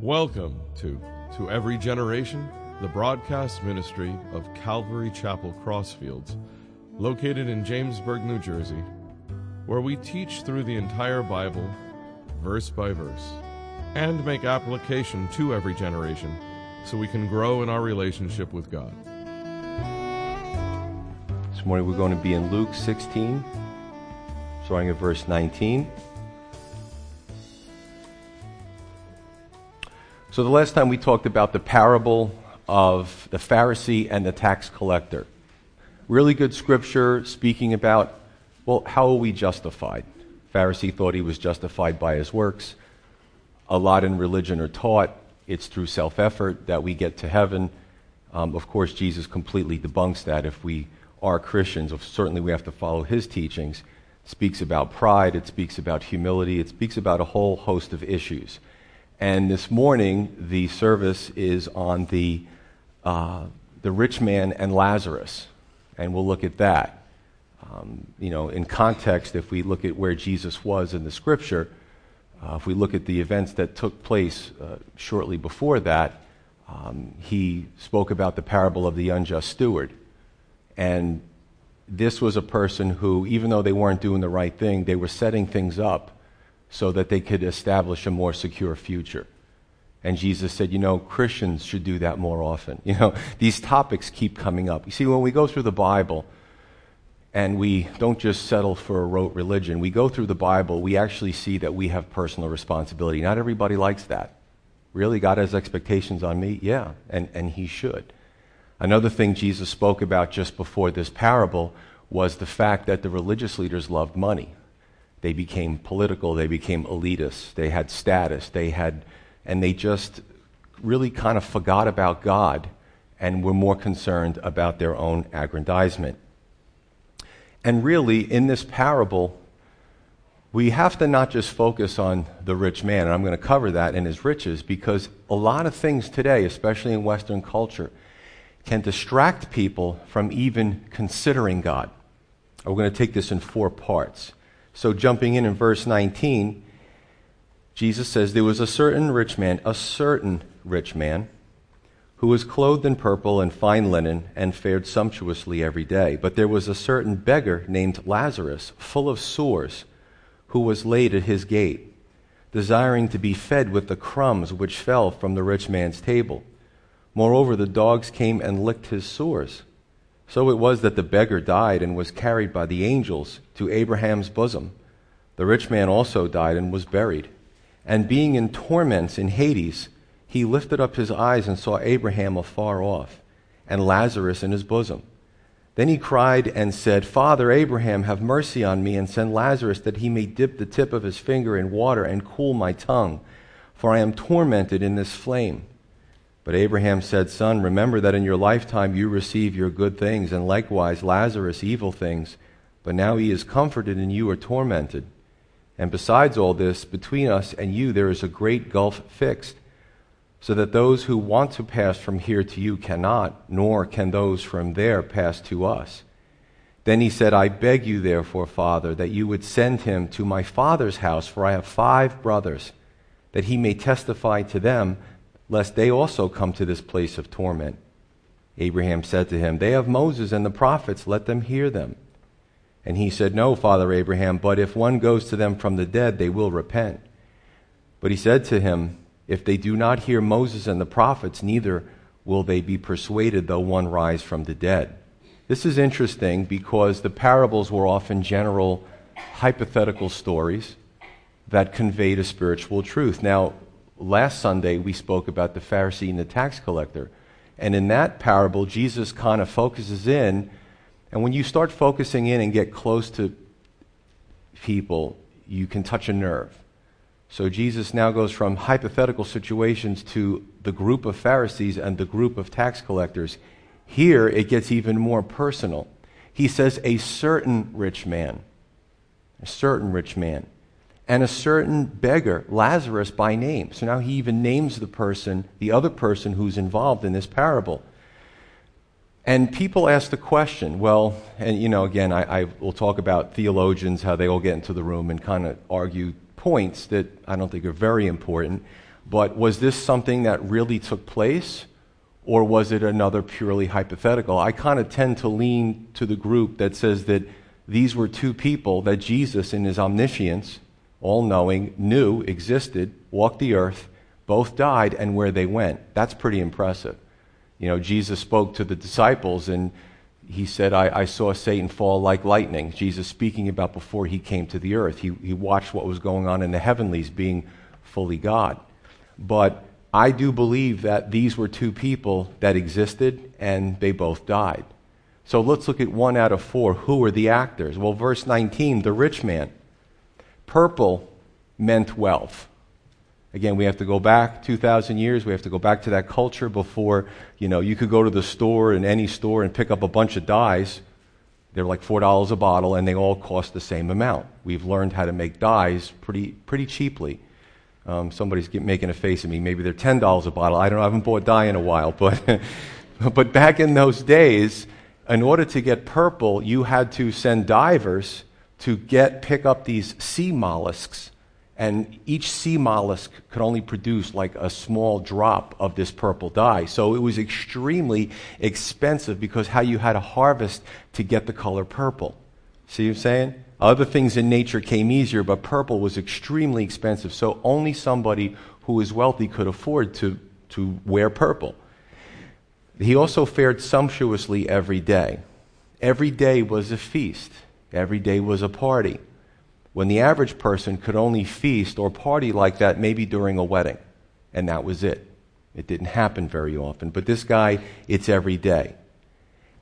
Welcome to To Every Generation, the broadcast ministry of Calvary Chapel Crossfields, located in Jamesburg, New Jersey, where we teach through the entire Bible, verse by verse, and make application to every generation so we can grow in our relationship with God. This morning we're going to be in Luke 16, starting at verse 19. So, the last time we talked about the parable of the Pharisee and the tax collector. Really good scripture speaking about, well, how are we justified? Pharisee thought he was justified by his works. A lot in religion are taught it's through self effort that we get to heaven. Um, of course, Jesus completely debunks that. If we are Christians, certainly we have to follow his teachings. It speaks about pride, it speaks about humility, it speaks about a whole host of issues. And this morning, the service is on the, uh, the rich man and Lazarus. And we'll look at that. Um, you know, in context, if we look at where Jesus was in the scripture, uh, if we look at the events that took place uh, shortly before that, um, he spoke about the parable of the unjust steward. And this was a person who, even though they weren't doing the right thing, they were setting things up so that they could establish a more secure future. And Jesus said, you know, Christians should do that more often. You know, these topics keep coming up. You see, when we go through the Bible and we don't just settle for a rote religion, we go through the Bible, we actually see that we have personal responsibility. Not everybody likes that. Really, God has expectations on me? Yeah, and, and He should. Another thing Jesus spoke about just before this parable was the fact that the religious leaders loved money. They became political, they became elitist, they had status, they had, and they just really kind of forgot about God and were more concerned about their own aggrandizement. And really, in this parable, we have to not just focus on the rich man, and I'm going to cover that in his riches, because a lot of things today, especially in Western culture, can distract people from even considering God. We're going to take this in four parts. So, jumping in in verse 19, Jesus says, There was a certain rich man, a certain rich man, who was clothed in purple and fine linen and fared sumptuously every day. But there was a certain beggar named Lazarus, full of sores, who was laid at his gate, desiring to be fed with the crumbs which fell from the rich man's table. Moreover, the dogs came and licked his sores. So it was that the beggar died and was carried by the angels to Abraham's bosom. The rich man also died and was buried. And being in torments in Hades, he lifted up his eyes and saw Abraham afar off, and Lazarus in his bosom. Then he cried and said, Father Abraham, have mercy on me, and send Lazarus that he may dip the tip of his finger in water and cool my tongue, for I am tormented in this flame. But Abraham said, Son, remember that in your lifetime you receive your good things, and likewise Lazarus evil things. But now he is comforted, and you are tormented. And besides all this, between us and you there is a great gulf fixed, so that those who want to pass from here to you cannot, nor can those from there pass to us. Then he said, I beg you, therefore, Father, that you would send him to my father's house, for I have five brothers, that he may testify to them lest they also come to this place of torment. Abraham said to him, They have Moses and the prophets, let them hear them. And he said, No, Father Abraham, but if one goes to them from the dead, they will repent. But he said to him, If they do not hear Moses and the prophets, neither will they be persuaded, though one rise from the dead. This is interesting because the parables were often general, hypothetical stories that conveyed a spiritual truth. Now, last Sunday we spoke about the Pharisee and the tax collector. And in that parable, Jesus kind of focuses in. And when you start focusing in and get close to people, you can touch a nerve. So Jesus now goes from hypothetical situations to the group of Pharisees and the group of tax collectors. Here it gets even more personal. He says, A certain rich man. A certain rich man and a certain beggar, Lazarus by name. So now he even names the person, the other person who's involved in this parable. And people ask the question, well, and you know, again, I, I will talk about theologians, how they all get into the room and kind of argue points that I don't think are very important. But was this something that really took place? Or was it another purely hypothetical? I kind of tend to lean to the group that says that these were two people that Jesus, in his omniscience, all knowing, knew existed, walked the earth, both died, and where they went. That's pretty impressive. You know, Jesus spoke to the disciples and he said, I, I, saw Satan fall like lightning. Jesus speaking about before he came to the earth. He, he watched what was going on in the heavenlies, being fully God. But I do believe that these were two people that existed and they both died. So let's look at one out of four. Who are the actors? Well, verse 19, the rich man. Purple meant wealth. Again, we have to go back 2,000 years. We have to go back to that culture before, you know, you could go to the store in any store and pick up a bunch of dyes. They're like $4 a bottle and they all cost the same amount. We've learned how to make dyes pretty, pretty cheaply. Um, somebody's get, making a face at me. Maybe they're ten dollars a bottle. I don't know. I haven't bought dye in a while, but but back in those days, in order to get purple, you had to send divers to get pick up these sea mollusks, and each sea mollusk could only produce like a small drop of this purple dye. So it was extremely expensive because how you had to harvest to get the color purple. See what I'm saying? Other things in nature came easier, but purple was extremely expensive. So only somebody who was wealthy could afford to, to wear purple. He also fared sumptuously every day. Every day was a feast, every day was a party. When the average person could only feast or party like that maybe during a wedding, and that was it. It didn't happen very often. But this guy, it's every day.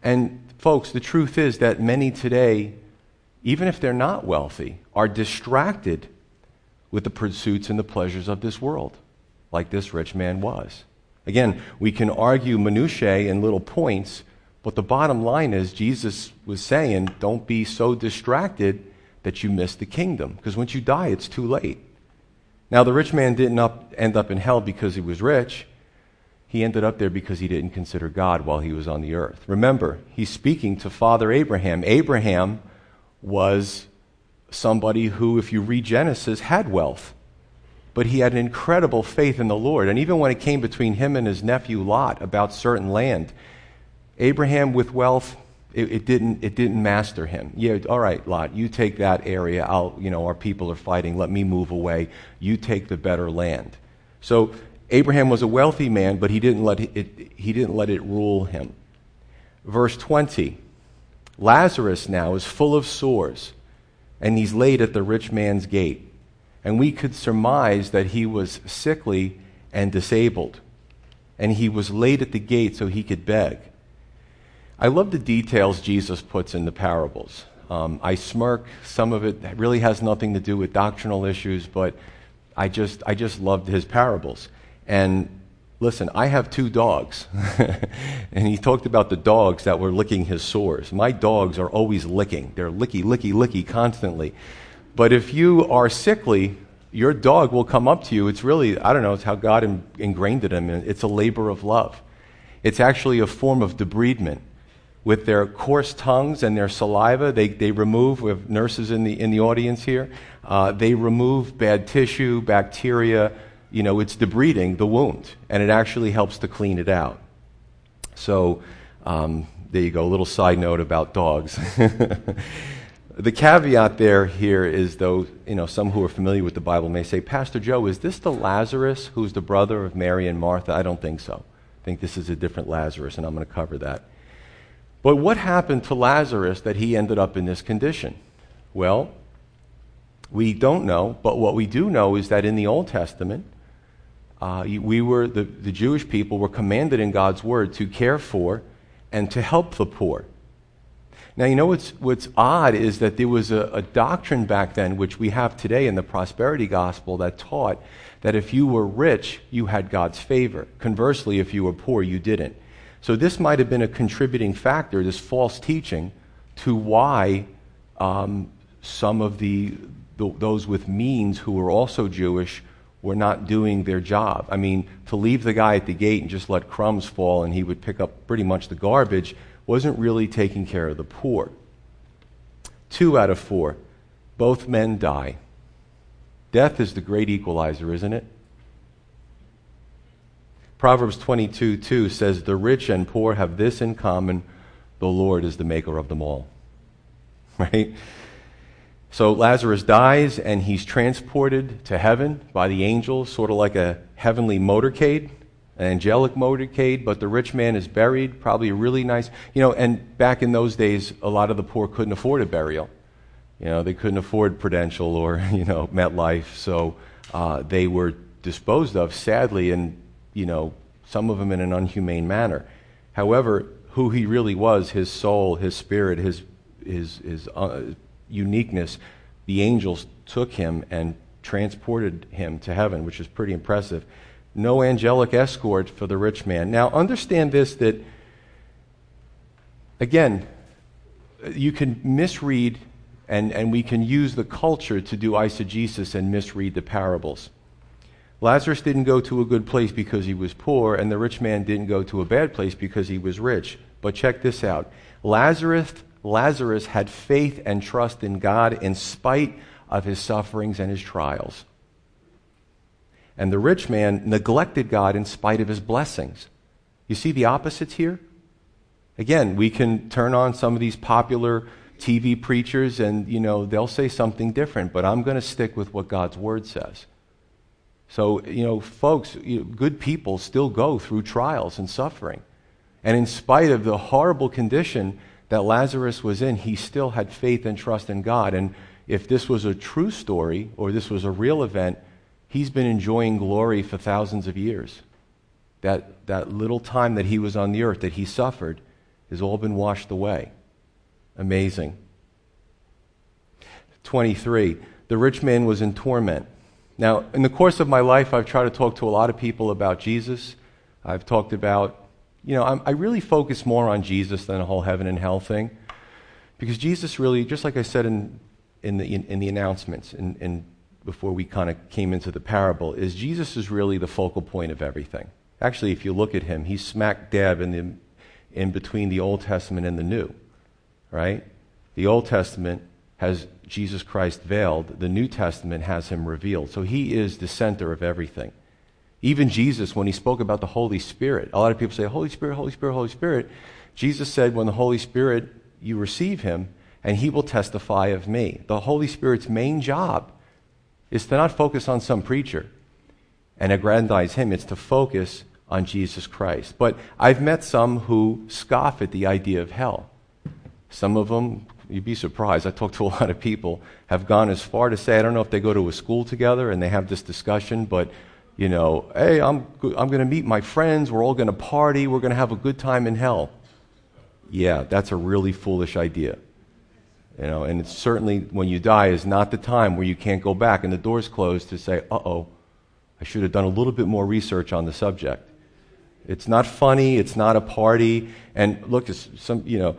And folks, the truth is that many today even if they're not wealthy, are distracted with the pursuits and the pleasures of this world, like this rich man was. Again, we can argue minutiae and little points, but the bottom line is Jesus was saying, don't be so distracted that you miss the kingdom, because once you die, it's too late. Now, the rich man didn't up, end up in hell because he was rich. He ended up there because he didn't consider God while he was on the earth. Remember, he's speaking to Father Abraham. Abraham was somebody who, if you read Genesis, had wealth. But he had an incredible faith in the Lord. And even when it came between him and his nephew Lot about certain land, Abraham with wealth, it, it, didn't, it didn't master him. Yeah, all right, Lot, you take that area. I'll, you know, our people are fighting. Let me move away. You take the better land. So Abraham was a wealthy man, but he didn't let it, he didn't let it rule him. Verse 20 Lazarus now is full of sores, and he's laid at the rich man's gate. And we could surmise that he was sickly and disabled, and he was laid at the gate so he could beg. I love the details Jesus puts in the parables. Um, I smirk. Some of it really has nothing to do with doctrinal issues, but I just, I just loved his parables. And Listen, I have two dogs. and he talked about the dogs that were licking his sores. My dogs are always licking. They're licky, licky, licky constantly. But if you are sickly, your dog will come up to you. It's really, I don't know, it's how God ingrained it in him. It's a labor of love. It's actually a form of debridement. With their coarse tongues and their saliva, they, they remove, we have nurses in the, in the audience here, uh, they remove bad tissue, bacteria, you know, it's debriding the wound, and it actually helps to clean it out. So, um, there you go, a little side note about dogs. the caveat there here is, though, you know, some who are familiar with the Bible may say, Pastor Joe, is this the Lazarus who's the brother of Mary and Martha? I don't think so. I think this is a different Lazarus, and I'm going to cover that. But what happened to Lazarus that he ended up in this condition? Well, we don't know, but what we do know is that in the Old Testament, uh, we were, the, the Jewish people were commanded in God's word to care for and to help the poor. Now, you know what's, what's odd is that there was a, a doctrine back then, which we have today in the prosperity gospel, that taught that if you were rich, you had God's favor. Conversely, if you were poor, you didn't. So, this might have been a contributing factor, this false teaching, to why um, some of the, the, those with means who were also Jewish were not doing their job. I mean, to leave the guy at the gate and just let crumbs fall and he would pick up pretty much the garbage wasn't really taking care of the poor. Two out of four, both men die. Death is the great equalizer, isn't it? Proverbs 22 2 says, The rich and poor have this in common the Lord is the maker of them all. Right? So Lazarus dies and he's transported to heaven by the angels, sort of like a heavenly motorcade, an angelic motorcade, but the rich man is buried, probably a really nice, you know, and back in those days, a lot of the poor couldn't afford a burial. You know, they couldn't afford Prudential or, you know, MetLife, so uh, they were disposed of, sadly, and, you know, some of them in an unhumane manner. However, who he really was, his soul, his spirit, his, his, his uh, uniqueness, the angels took him and transported him to heaven, which is pretty impressive. No angelic escort for the rich man. Now, understand this that, again, you can misread and, and we can use the culture to do eisegesis and misread the parables. Lazarus didn't go to a good place because he was poor, and the rich man didn't go to a bad place because he was rich. But check this out Lazarus Lazarus had faith and trust in God in spite of his sufferings and his trials. And the rich man neglected God in spite of his blessings. You see the opposites here? Again, we can turn on some of these popular TV preachers and, you know, they'll say something different, but I'm going to stick with what God's word says. So, you know, folks, you know, good people still go through trials and suffering. And in spite of the horrible condition that Lazarus was in, he still had faith and trust in God. And if this was a true story or this was a real event, he's been enjoying glory for thousands of years. That, that little time that he was on the earth, that he suffered, has all been washed away. Amazing. 23. The rich man was in torment. Now, in the course of my life, I've tried to talk to a lot of people about Jesus. I've talked about you know, I'm, i really focus more on Jesus than the whole heaven and hell thing. Because Jesus really, just like I said in, in, the, in, in the announcements and, and before we kind of came into the parable, is Jesus is really the focal point of everything. Actually, if you look at him, he's smack dab in, the, in between the Old Testament and the New, right? The Old Testament has Jesus Christ veiled, the New Testament has him revealed. So he is the center of everything. Even Jesus, when he spoke about the Holy Spirit, a lot of people say, Holy Spirit, Holy Spirit, Holy Spirit. Jesus said, when the Holy Spirit, you receive him, and he will testify of me. The Holy Spirit's main job is to not focus on some preacher and aggrandize him, it's to focus on Jesus Christ. But I've met some who scoff at the idea of hell. Some of them, you'd be surprised, I talked to a lot of people, have gone as far to say, I don't know if they go to a school together and they have this discussion, but you know, hey, I'm, I'm going to meet my friends, we're all going to party, we're going to have a good time in hell. Yeah, that's a really foolish idea. You know, and it's certainly when you die is not the time where you can't go back and the door's closed to say, uh oh, I should have done a little bit more research on the subject. It's not funny, it's not a party. And look, some, you know,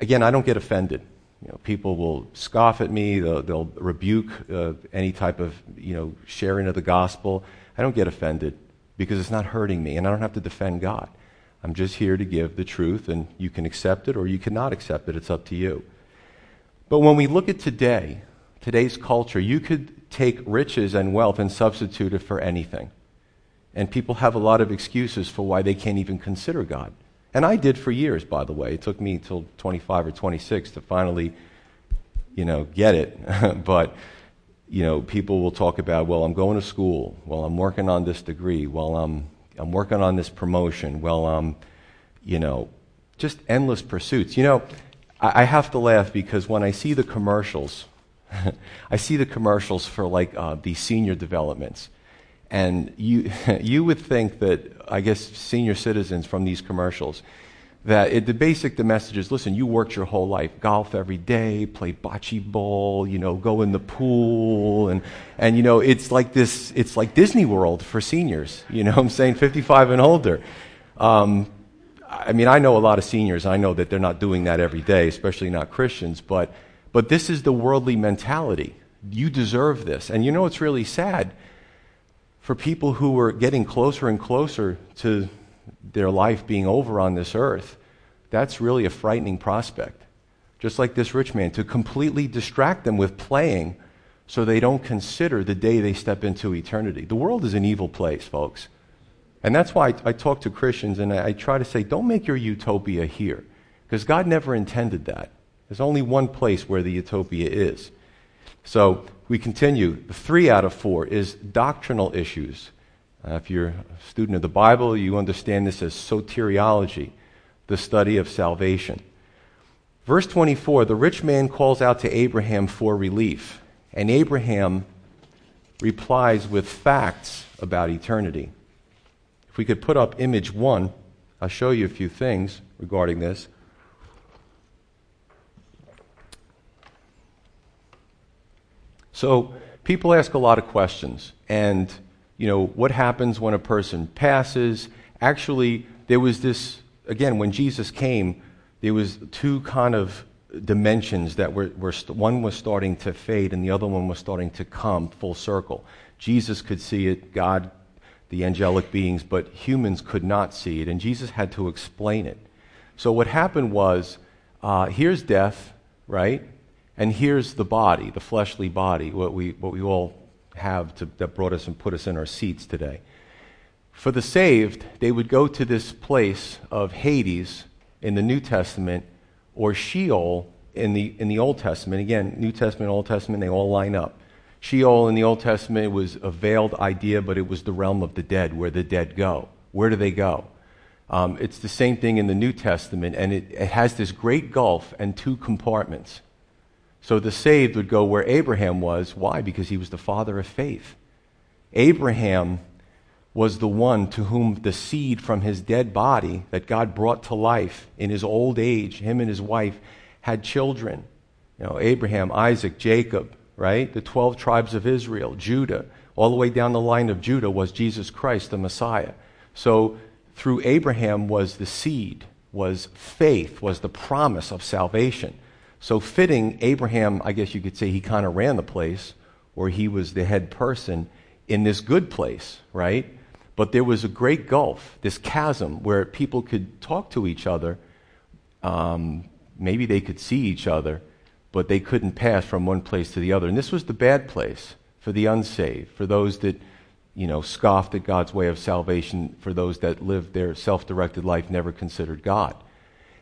again, I don't get offended. You know, people will scoff at me, they'll, they'll rebuke uh, any type of, you know, sharing of the gospel. I don't get offended because it's not hurting me, and I don't have to defend God. I'm just here to give the truth, and you can accept it or you cannot accept it. It's up to you. But when we look at today, today's culture, you could take riches and wealth and substitute it for anything. And people have a lot of excuses for why they can't even consider God. And I did for years, by the way. It took me until 25 or 26 to finally, you know, get it. but you know, people will talk about, well, I'm going to school. Well, I'm working on this degree. Well, I'm, I'm working on this promotion. Well, I'm, you know, just endless pursuits. You know, I, I have to laugh because when I see the commercials, I see the commercials for like uh, these senior developments. And you, you would think that, I guess, senior citizens from these commercials, that it, the basic the message is listen you worked your whole life golf every day play bocce ball you know go in the pool and and you know it's like this it's like disney world for seniors you know i'm saying 55 and older. Um, i mean i know a lot of seniors i know that they're not doing that every day especially not christians but but this is the worldly mentality. You deserve this. And you know it's really sad for people who were getting closer and closer to their life being over on this earth, that's really a frightening prospect. Just like this rich man, to completely distract them with playing so they don't consider the day they step into eternity. The world is an evil place, folks. And that's why I, I talk to Christians and I, I try to say, don't make your utopia here, because God never intended that. There's only one place where the utopia is. So we continue. Three out of four is doctrinal issues. Uh, if you're a student of the Bible, you understand this as soteriology, the study of salvation. Verse 24 the rich man calls out to Abraham for relief, and Abraham replies with facts about eternity. If we could put up image one, I'll show you a few things regarding this. So, people ask a lot of questions, and you know, what happens when a person passes? Actually, there was this again when Jesus came, there was two kind of dimensions that were, were one was starting to fade and the other one was starting to come full circle. Jesus could see it, God, the angelic beings, but humans could not see it, and Jesus had to explain it. So what happened was, uh, here's death, right? And here's the body, the fleshly body, what we, what we all have to, that brought us and put us in our seats today. For the saved, they would go to this place of Hades in the New Testament or Sheol in the, in the Old Testament. Again, New Testament, Old Testament, they all line up. Sheol in the Old Testament was a veiled idea, but it was the realm of the dead, where the dead go. Where do they go? Um, it's the same thing in the New Testament, and it, it has this great gulf and two compartments. So the saved would go where Abraham was. Why? Because he was the father of faith. Abraham was the one to whom the seed from his dead body that God brought to life in his old age, him and his wife, had children. You know, Abraham, Isaac, Jacob, right? The 12 tribes of Israel, Judah, all the way down the line of Judah was Jesus Christ, the Messiah. So through Abraham was the seed, was faith, was the promise of salvation. So fitting, Abraham, I guess you could say he kind of ran the place, or he was the head person in this good place, right? But there was a great gulf, this chasm, where people could talk to each other. Um, maybe they could see each other, but they couldn't pass from one place to the other. And this was the bad place for the unsaved, for those that, you know, scoffed at God's way of salvation, for those that lived their self directed life, never considered God.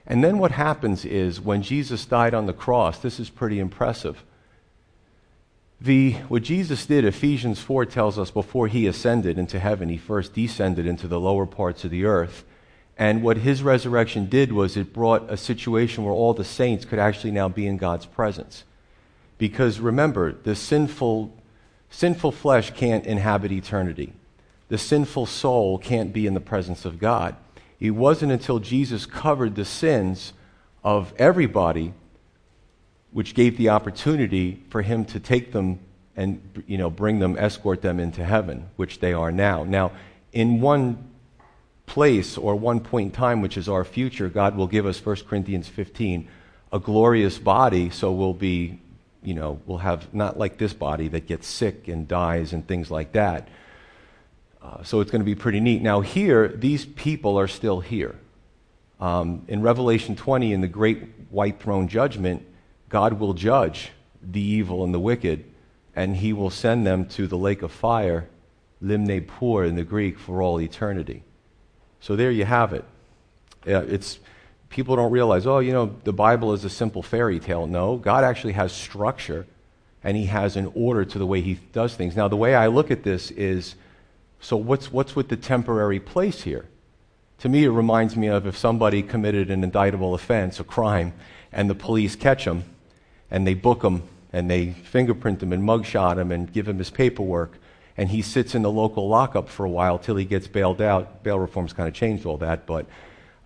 And then what happens is when Jesus died on the cross, this is pretty impressive. The, what Jesus did, Ephesians 4 tells us before he ascended into heaven, he first descended into the lower parts of the earth. And what his resurrection did was it brought a situation where all the saints could actually now be in God's presence. Because remember, the sinful, sinful flesh can't inhabit eternity, the sinful soul can't be in the presence of God. It wasn't until Jesus covered the sins of everybody which gave the opportunity for him to take them and you know bring them escort them into heaven which they are now. Now in one place or one point in time which is our future god will give us 1 corinthians 15 a glorious body so we'll be you know we'll have not like this body that gets sick and dies and things like that uh, so it's going to be pretty neat now here these people are still here um, in revelation 20 in the great white throne judgment God will judge the evil and the wicked, and he will send them to the lake of fire, limne pur in the Greek, for all eternity. So there you have it. It's, people don't realize, oh, you know, the Bible is a simple fairy tale. No, God actually has structure, and he has an order to the way he does things. Now, the way I look at this is so what's, what's with the temporary place here? To me, it reminds me of if somebody committed an indictable offense, a crime, and the police catch them and they book him and they fingerprint him and mugshot him and give him his paperwork. And he sits in the local lockup for a while till he gets bailed out. Bail reform's kind of changed all that, but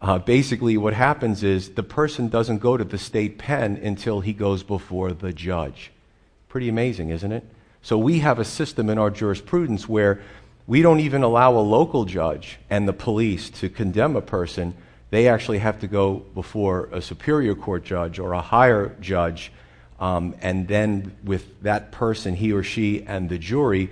uh, basically what happens is the person doesn't go to the state pen until he goes before the judge. Pretty amazing, isn't it? So we have a system in our jurisprudence where we don't even allow a local judge and the police to condemn a person. They actually have to go before a superior court judge or a higher judge um, and then with that person, he or she, and the jury,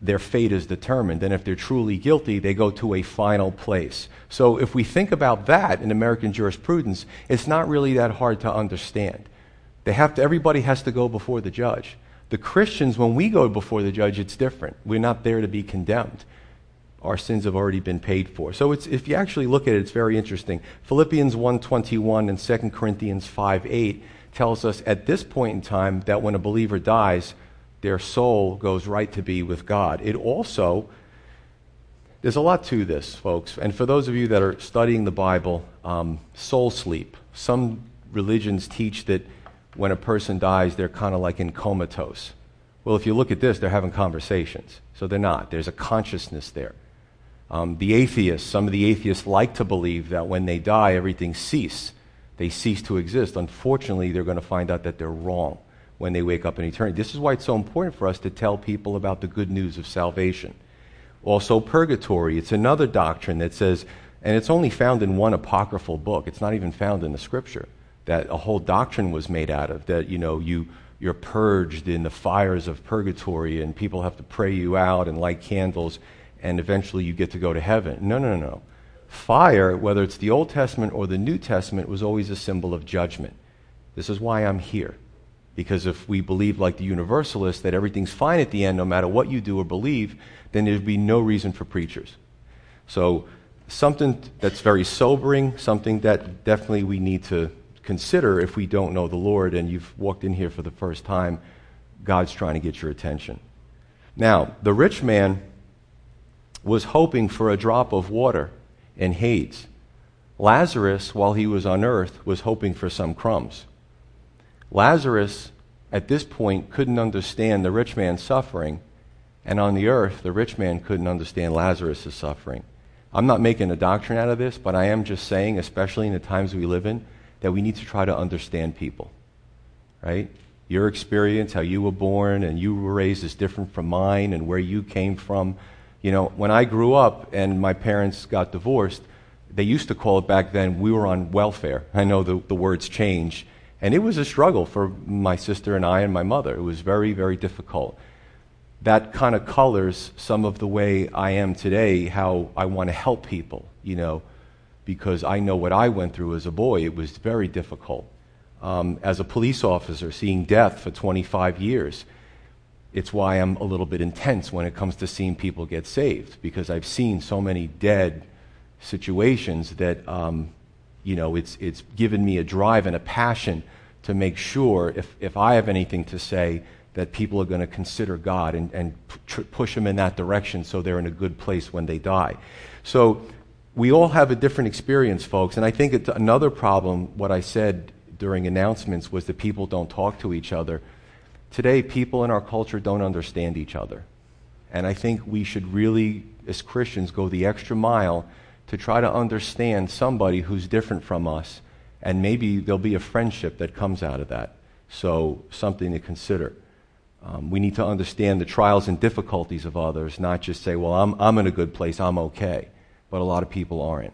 their fate is determined. And if they're truly guilty, they go to a final place. So if we think about that in American jurisprudence, it's not really that hard to understand. They have to, everybody has to go before the judge. The Christians, when we go before the judge, it's different. We're not there to be condemned. our sins have already been paid for. So it's, if you actually look at it, it's very interesting. Philippians 1.21 and 2 Corinthians 5.8 tells us at this point in time that when a believer dies, their soul goes right to be with God. It also, there's a lot to this, folks. And for those of you that are studying the Bible, um, soul sleep. Some religions teach that when a person dies, they're kind of like in comatose. Well, if you look at this, they're having conversations. So they're not. There's a consciousness there. Um, the atheists, some of the atheists like to believe that when they die, everything ceases. They cease to exist. Unfortunately, they're going to find out that they're wrong when they wake up in eternity. This is why it's so important for us to tell people about the good news of salvation. Also, purgatory. It's another doctrine that says, and it's only found in one apocryphal book, it's not even found in the scripture, that a whole doctrine was made out of, that, you know, you, you're purged in the fires of purgatory and people have to pray you out and light candles and eventually you get to go to heaven. No, no, no. Fire, whether it's the Old Testament or the New Testament, was always a symbol of judgment. This is why I'm here. Because if we believe, like the Universalists, that everything's fine at the end, no matter what you do or believe, then there'd be no reason for preachers. So, something that's very sobering, something that definitely we need to consider if we don't know the Lord and you've walked in here for the first time, God's trying to get your attention. Now, the rich man was hoping for a drop of water in Hades. Lazarus, while he was on earth, was hoping for some crumbs. Lazarus, at this point, couldn't understand the rich man's suffering, and on the earth, the rich man couldn't understand Lazarus' suffering. I'm not making a doctrine out of this, but I am just saying, especially in the times we live in, that we need to try to understand people. Right? Your experience, how you were born and you were raised, is different from mine, and where you came from you know, when I grew up and my parents got divorced, they used to call it back then, we were on welfare. I know the, the words change. And it was a struggle for my sister and I and my mother. It was very, very difficult. That kind of colors some of the way I am today, how I want to help people, you know, because I know what I went through as a boy. It was very difficult. Um, as a police officer, seeing death for 25 years, it's why I'm a little bit intense when it comes to seeing people get saved, because I've seen so many dead situations that, um, you know, it's, it's given me a drive and a passion to make sure if, if I have anything to say, that people are going to consider God and, and p- push them in that direction so they're in a good place when they die. So we all have a different experience, folks. And I think it's another problem, what I said during announcements, was that people don't talk to each other. Today, people in our culture don't understand each other. And I think we should really, as Christians, go the extra mile to try to understand somebody who's different from us. And maybe there'll be a friendship that comes out of that. So, something to consider. Um, we need to understand the trials and difficulties of others, not just say, well, I'm, I'm in a good place, I'm okay. But a lot of people aren't.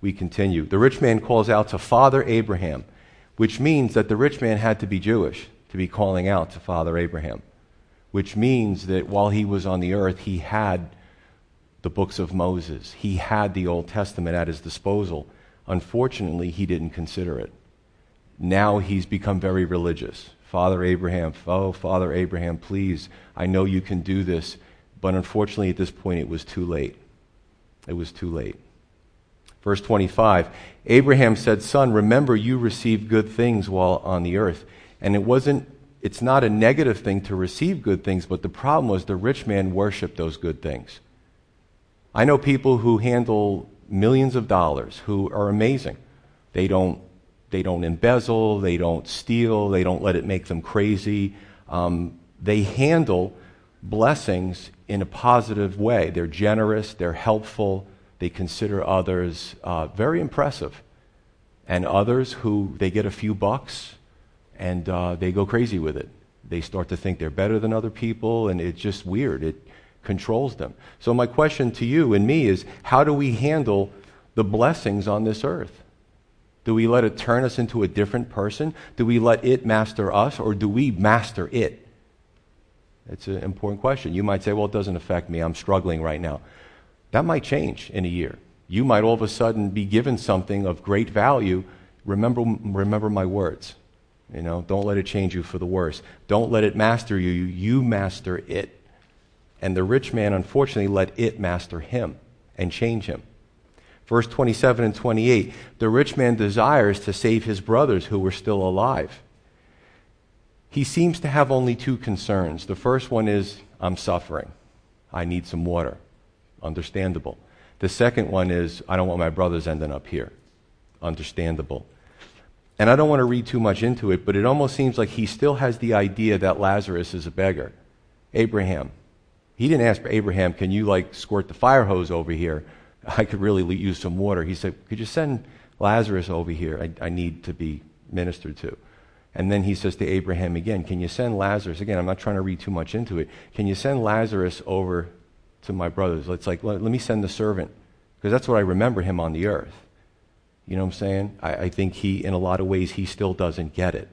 We continue. The rich man calls out to Father Abraham, which means that the rich man had to be Jewish to be calling out to Father Abraham, which means that while he was on the earth, he had the books of Moses, he had the Old Testament at his disposal. Unfortunately, he didn't consider it. Now he's become very religious. Father Abraham, oh, Father Abraham, please, I know you can do this. But unfortunately, at this point, it was too late. It was too late. Verse 25 Abraham said, Son, remember you received good things while on the earth and it wasn't, it's not a negative thing to receive good things, but the problem was the rich man worshiped those good things. I know people who handle millions of dollars who are amazing. They don't, they don't embezzle, they don't steal, they don't let it make them crazy. Um, they handle blessings in a positive way. They're generous, they're helpful, they consider others uh, very impressive. And others who they get a few bucks and uh, they go crazy with it. They start to think they're better than other people, and it's just weird. It controls them. So, my question to you and me is how do we handle the blessings on this earth? Do we let it turn us into a different person? Do we let it master us, or do we master it? It's an important question. You might say, well, it doesn't affect me. I'm struggling right now. That might change in a year. You might all of a sudden be given something of great value. Remember, remember my words. You know, don't let it change you for the worse. Don't let it master you. You master it. And the rich man, unfortunately, let it master him and change him. Verse 27 and 28 the rich man desires to save his brothers who were still alive. He seems to have only two concerns. The first one is, I'm suffering. I need some water. Understandable. The second one is, I don't want my brothers ending up here. Understandable. And I don't want to read too much into it, but it almost seems like he still has the idea that Lazarus is a beggar. Abraham. He didn't ask for Abraham, can you like squirt the fire hose over here? I could really use some water. He said, could you send Lazarus over here? I, I need to be ministered to. And then he says to Abraham again, Can you send Lazarus? Again, I'm not trying to read too much into it. Can you send Lazarus over to my brothers? It's like, let, let me send the servant. Because that's what I remember him on the earth. You know what I'm saying? I, I think he, in a lot of ways, he still doesn't get it.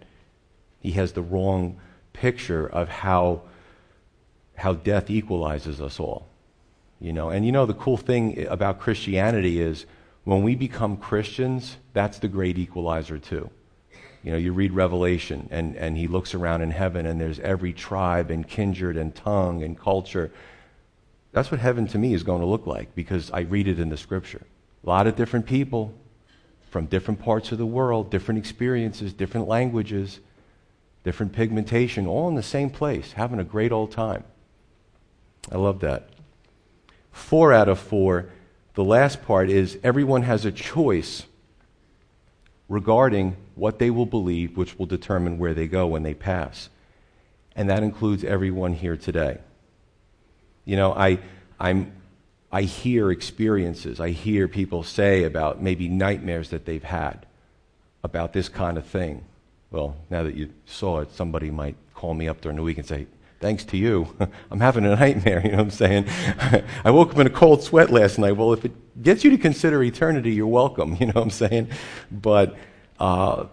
He has the wrong picture of how, how death equalizes us all. You know, and you know the cool thing about Christianity is when we become Christians, that's the great equalizer too. You know, you read Revelation, and, and he looks around in heaven, and there's every tribe and kindred and tongue and culture. That's what heaven to me is going to look like because I read it in the scripture. A lot of different people from different parts of the world, different experiences, different languages, different pigmentation, all in the same place, having a great old time. I love that. Four out of four, the last part is everyone has a choice regarding what they will believe, which will determine where they go when they pass. And that includes everyone here today. You know, I, I'm, I hear experiences, I hear people say about maybe nightmares that they've had about this kind of thing. Well, now that you saw it, somebody might call me up during the week and say, Thanks to you, I'm having a nightmare. You know what I'm saying? I woke up in a cold sweat last night. Well, if it gets you to consider eternity, you're welcome. You know what I'm saying? But uh,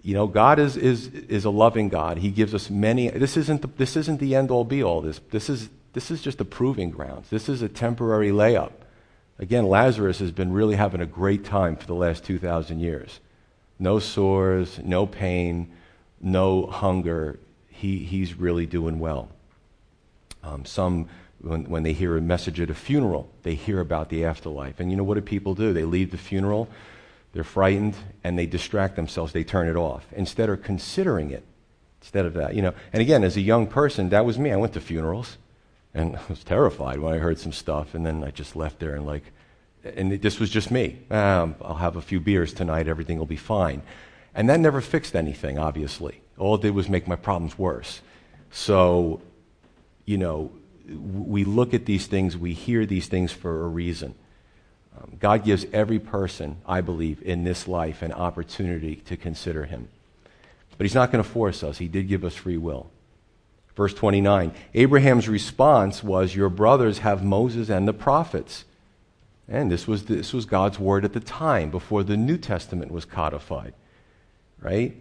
you know, God is, is, is a loving God. He gives us many. This isn't the, this isn't the end all be all. This, this, is, this is just a proving grounds. This is a temporary layup. Again, Lazarus has been really having a great time for the last 2,000 years. No sores, no pain, no hunger. He, he's really doing well. Um, some, when, when they hear a message at a funeral, they hear about the afterlife. And you know what do people do? They leave the funeral they're frightened and they distract themselves. They turn it off instead of considering it. Instead of that, you know. And again, as a young person, that was me. I went to funerals and I was terrified when I heard some stuff. And then I just left there and like, and this was just me. Um, I'll have a few beers tonight. Everything will be fine. And that never fixed anything, obviously. All it did was make my problems worse. So, you know, we look at these things, we hear these things for a reason. Um, God gives every person, I believe, in this life an opportunity to consider Him. But He's not going to force us. He did give us free will. Verse 29 Abraham's response was, Your brothers have Moses and the prophets. And this was, this was God's word at the time, before the New Testament was codified. Right?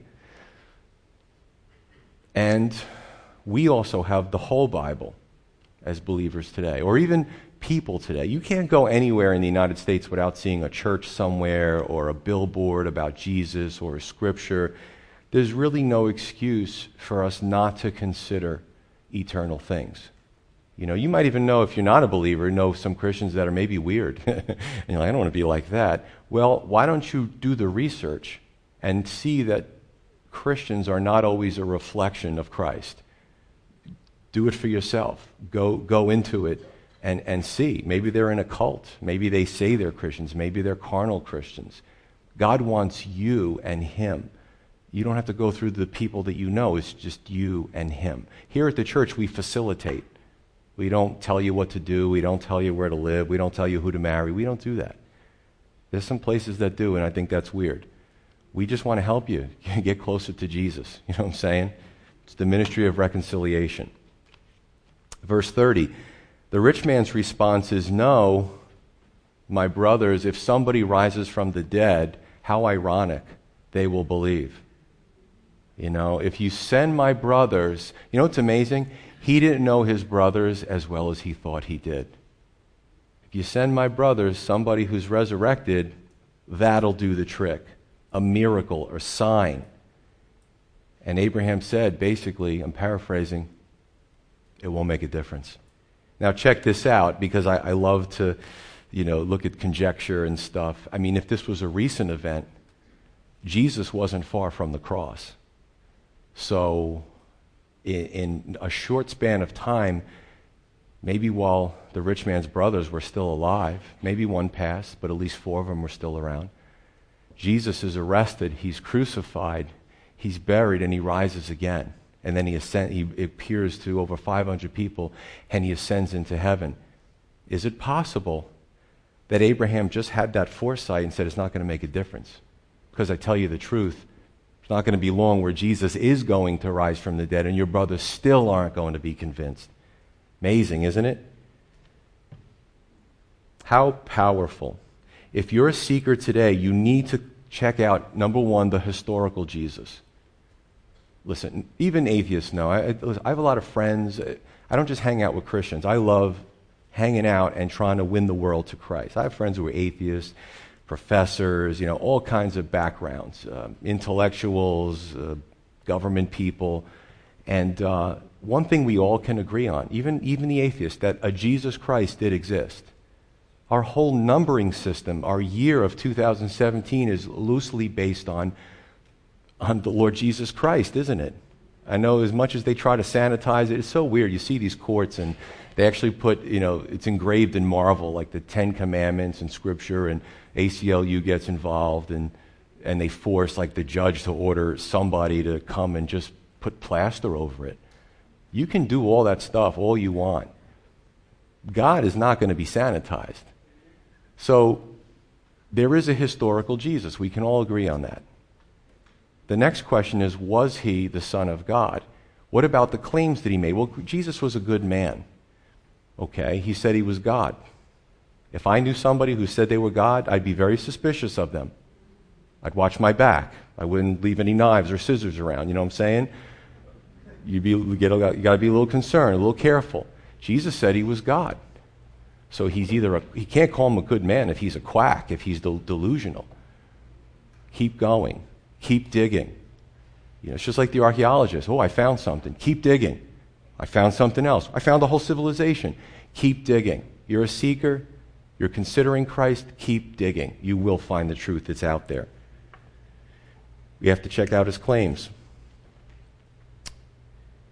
And we also have the whole Bible as believers today, or even people today. You can't go anywhere in the United States without seeing a church somewhere or a billboard about Jesus or a scripture. There's really no excuse for us not to consider eternal things. You know, you might even know if you're not a believer, know some Christians that are maybe weird. and you're like, I don't want to be like that. Well, why don't you do the research and see that Christians are not always a reflection of Christ? Do it for yourself. Go, go into it and, and see. Maybe they're in a cult. Maybe they say they're Christians. Maybe they're carnal Christians. God wants you and Him. You don't have to go through the people that you know, it's just you and Him. Here at the church, we facilitate. We don't tell you what to do, we don't tell you where to live, we don't tell you who to marry. We don't do that. There's some places that do, and I think that's weird. We just want to help you get closer to Jesus. You know what I'm saying? It's the ministry of reconciliation. Verse 30 the rich man's response is, No, my brothers, if somebody rises from the dead, how ironic, they will believe. You know, if you send my brothers, you know what's amazing? He didn't know his brothers as well as he thought he did. If you send my brothers somebody who's resurrected, that'll do the trick. A miracle or sign. And Abraham said, basically, I'm paraphrasing, it won't make a difference. Now, check this out because I, I love to, you know, look at conjecture and stuff. I mean, if this was a recent event, Jesus wasn't far from the cross. So, in, in a short span of time, maybe while the rich man's brothers were still alive, maybe one passed, but at least four of them were still around. Jesus is arrested, he's crucified, he's buried, and he rises again and then he, ascend, he appears to over 500 people and he ascends into heaven. Is it possible that Abraham just had that foresight and said it's not going to make a difference? Because I tell you the truth, it's not going to be long where Jesus is going to rise from the dead and your brothers still aren't going to be convinced. Amazing, isn't it? How powerful. If you're a seeker today, you need to check out, number one, the historical Jesus. Listen, even atheists know. I, I have a lot of friends. I don't just hang out with Christians. I love hanging out and trying to win the world to Christ. I have friends who are atheists, professors, you know, all kinds of backgrounds, uh, intellectuals, uh, government people. And uh, one thing we all can agree on, even, even the atheists, that a Jesus Christ did exist. Our whole numbering system, our year of 2017, is loosely based on on the Lord Jesus Christ, isn't it? I know as much as they try to sanitize it, it's so weird. You see these courts and they actually put, you know, it's engraved in marble, like the Ten Commandments and Scripture, and ACLU gets involved, and, and they force, like, the judge to order somebody to come and just put plaster over it. You can do all that stuff all you want. God is not going to be sanitized. So there is a historical Jesus. We can all agree on that. The next question is Was he the Son of God? What about the claims that he made? Well, Jesus was a good man. Okay, he said he was God. If I knew somebody who said they were God, I'd be very suspicious of them. I'd watch my back. I wouldn't leave any knives or scissors around. You know what I'm saying? You'd be, you got to be a little concerned, a little careful. Jesus said he was God. So he's either a, he can't call him a good man if he's a quack, if he's delusional. Keep going. Keep digging. You know, it's just like the archaeologist. Oh, I found something. Keep digging. I found something else. I found a whole civilization. Keep digging. You're a seeker. You're considering Christ. Keep digging. You will find the truth that's out there. We have to check out his claims.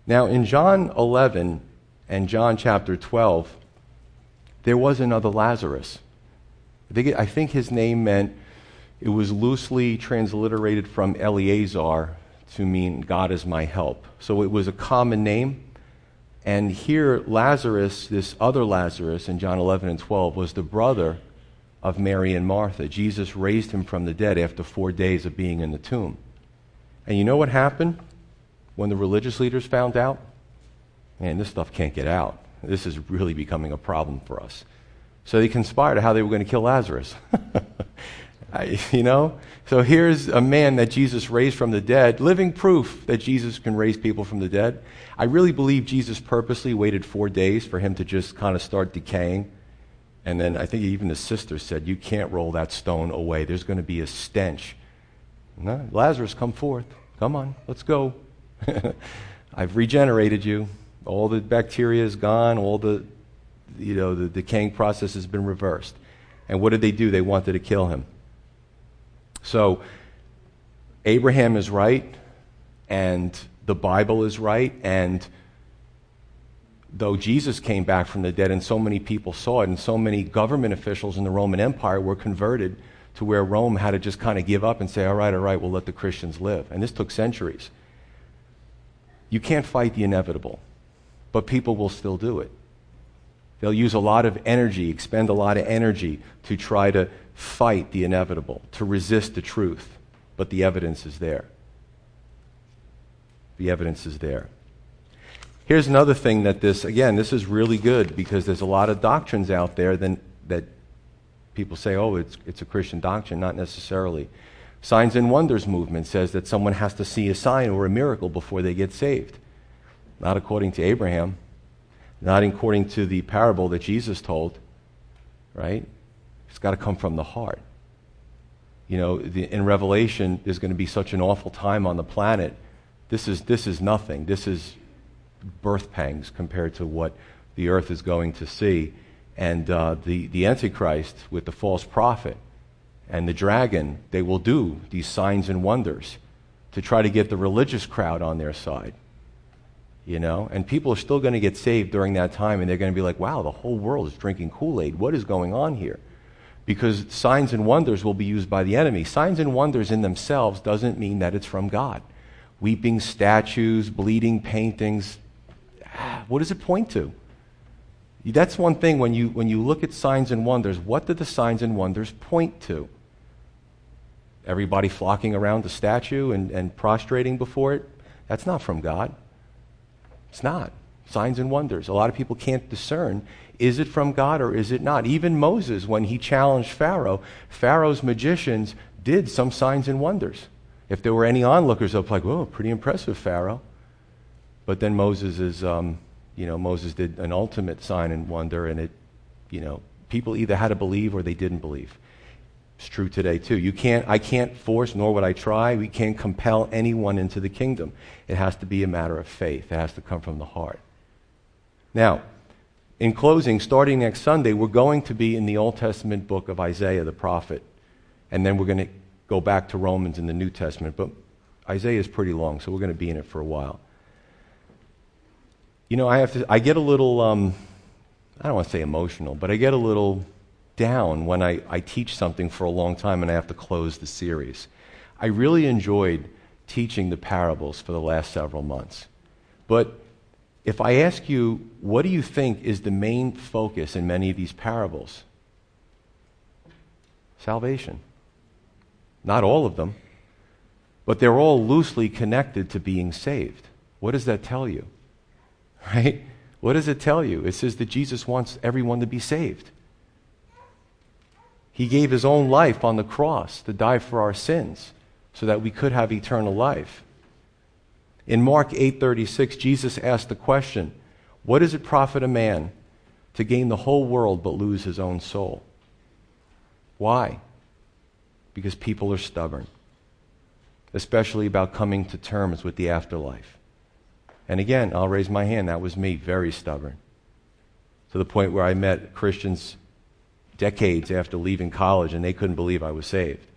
Now, in John 11 and John chapter 12, there was another Lazarus. I think, I think his name meant it was loosely transliterated from Eleazar to mean God is my help. So it was a common name. And here, Lazarus, this other Lazarus in John 11 and 12, was the brother of Mary and Martha. Jesus raised him from the dead after four days of being in the tomb. And you know what happened when the religious leaders found out? Man, this stuff can't get out. This is really becoming a problem for us. So they conspired how they were going to kill Lazarus. I, you know? So here's a man that Jesus raised from the dead, living proof that Jesus can raise people from the dead. I really believe Jesus purposely waited four days for him to just kind of start decaying. And then I think even the sister said, You can't roll that stone away. There's going to be a stench. Lazarus, come forth. Come on, let's go. I've regenerated you. All the bacteria is gone. All the, you know, the decaying process has been reversed. And what did they do? They wanted to kill him. So, Abraham is right, and the Bible is right, and though Jesus came back from the dead and so many people saw it, and so many government officials in the Roman Empire were converted to where Rome had to just kind of give up and say, all right, all right, we'll let the Christians live. And this took centuries. You can't fight the inevitable, but people will still do it. They'll use a lot of energy, expend a lot of energy to try to fight the inevitable, to resist the truth. But the evidence is there. The evidence is there. Here's another thing that this, again, this is really good because there's a lot of doctrines out there that, that people say, oh, it's, it's a Christian doctrine. Not necessarily. Signs and Wonders movement says that someone has to see a sign or a miracle before they get saved. Not according to Abraham not according to the parable that Jesus told, right? It's got to come from the heart. You know, the, in Revelation, there's going to be such an awful time on the planet. This is, this is nothing. This is birth pangs compared to what the earth is going to see. And uh, the, the Antichrist with the false prophet and the dragon, they will do these signs and wonders to try to get the religious crowd on their side. You know, and people are still going to get saved during that time, and they're going to be like, wow, the whole world is drinking Kool Aid. What is going on here? Because signs and wonders will be used by the enemy. Signs and wonders in themselves doesn't mean that it's from God. Weeping statues, bleeding paintings, ah, what does it point to? That's one thing when you, when you look at signs and wonders, what do the signs and wonders point to? Everybody flocking around the statue and, and prostrating before it? That's not from God. It's not. Signs and wonders. A lot of people can't discern is it from God or is it not? Even Moses, when he challenged Pharaoh, Pharaoh's magicians did some signs and wonders. If there were any onlookers, they'll be like, "Whoa, pretty impressive, Pharaoh." But then Moses is, um, you know, Moses did an ultimate sign and wonder, and it, you know, people either had to believe or they didn't believe. It's true today too. You can't, I can't force, nor would I try. We can't compel anyone into the kingdom. It has to be a matter of faith. It has to come from the heart. Now, in closing, starting next Sunday, we're going to be in the Old Testament book of Isaiah the prophet, and then we're going to go back to Romans in the New Testament. But Isaiah is pretty long, so we're going to be in it for a while. You know, I have to. I get a little. Um, I don't want to say emotional, but I get a little down when I, I teach something for a long time and I have to close the series. I really enjoyed teaching the parables for the last several months. But if I ask you, what do you think is the main focus in many of these parables? Salvation. Not all of them, but they're all loosely connected to being saved. What does that tell you? Right? What does it tell you? It says that Jesus wants everyone to be saved. He gave his own life on the cross to die for our sins so that we could have eternal life. In Mark 8:36, Jesus asked the question, "What does it profit a man to gain the whole world but lose his own soul?" Why? Because people are stubborn, especially about coming to terms with the afterlife. And again, I'll raise my hand, that was me, very stubborn. To the point where I met Christians decades after leaving college and they couldn't believe I was saved.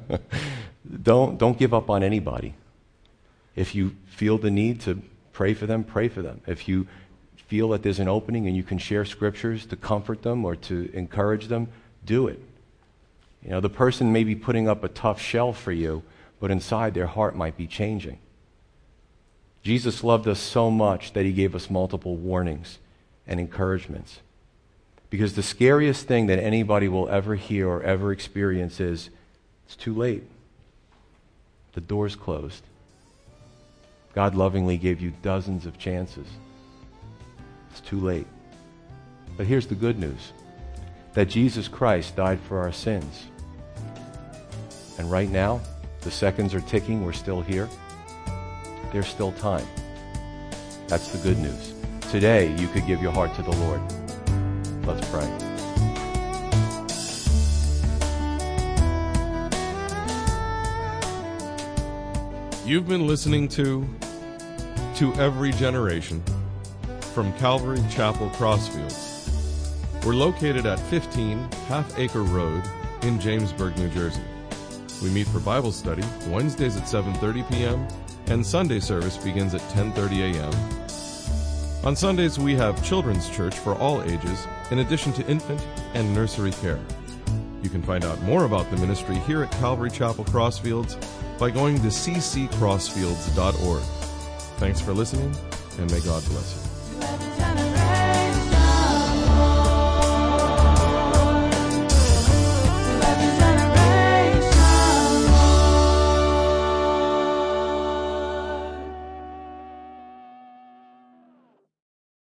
don't, don't give up on anybody. If you feel the need to pray for them, pray for them. If you feel that there's an opening and you can share scriptures to comfort them or to encourage them, do it. You know, the person may be putting up a tough shell for you, but inside their heart might be changing. Jesus loved us so much that he gave us multiple warnings and encouragements. Because the scariest thing that anybody will ever hear or ever experience is it's too late. The door's closed. God lovingly gave you dozens of chances. It's too late. But here's the good news that Jesus Christ died for our sins. And right now, the seconds are ticking. We're still here. There's still time. That's the good news. Today, you could give your heart to the Lord. Let's pray. You've been listening to To Every Generation from Calvary Chapel Crossfields. We're located at 15 Half Acre Road in Jamesburg, New Jersey. We meet for Bible study Wednesdays at 7:30 p.m. and Sunday service begins at 10:30 a.m. On Sundays, we have children's church for all ages, in addition to infant and nursery care. You can find out more about the ministry here at Calvary Chapel Crossfields by going to cccrossfields.org. Thanks for listening, and may God bless you.